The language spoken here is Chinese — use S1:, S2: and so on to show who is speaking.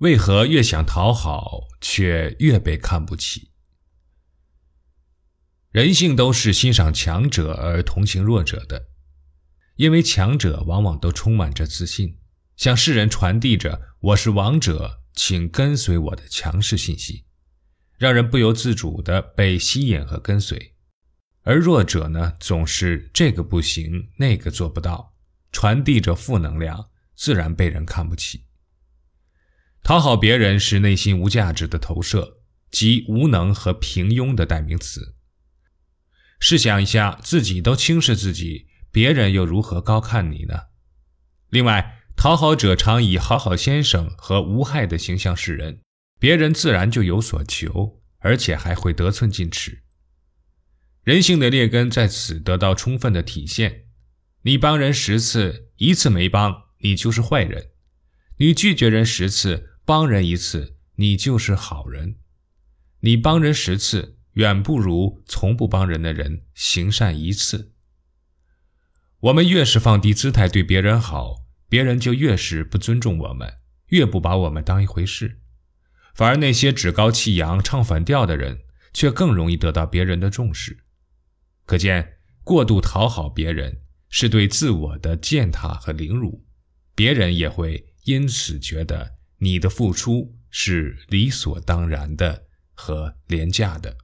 S1: 为何越想讨好，却越被看不起？人性都是欣赏强者而同情弱者的，因为强者往往都充满着自信，向世人传递着“我是王者，请跟随我的”强势信息，让人不由自主地被吸引和跟随。而弱者呢，总是这个不行，那个做不到，传递着负能量，自然被人看不起。讨好别人是内心无价值的投射，即无能和平庸的代名词。试想一下，自己都轻视自己，别人又如何高看你呢？另外，讨好者常以好好先生和无害的形象示人，别人自然就有所求，而且还会得寸进尺。人性的劣根在此得到充分的体现。你帮人十次，一次没帮，你就是坏人；你拒绝人十次。帮人一次，你就是好人；你帮人十次，远不如从不帮人的人行善一次。我们越是放低姿态对别人好，别人就越是不尊重我们，越不把我们当一回事。反而那些趾高气扬、唱反调的人，却更容易得到别人的重视。可见，过度讨好别人是对自我的践踏和凌辱，别人也会因此觉得。你的付出是理所当然的和廉价的。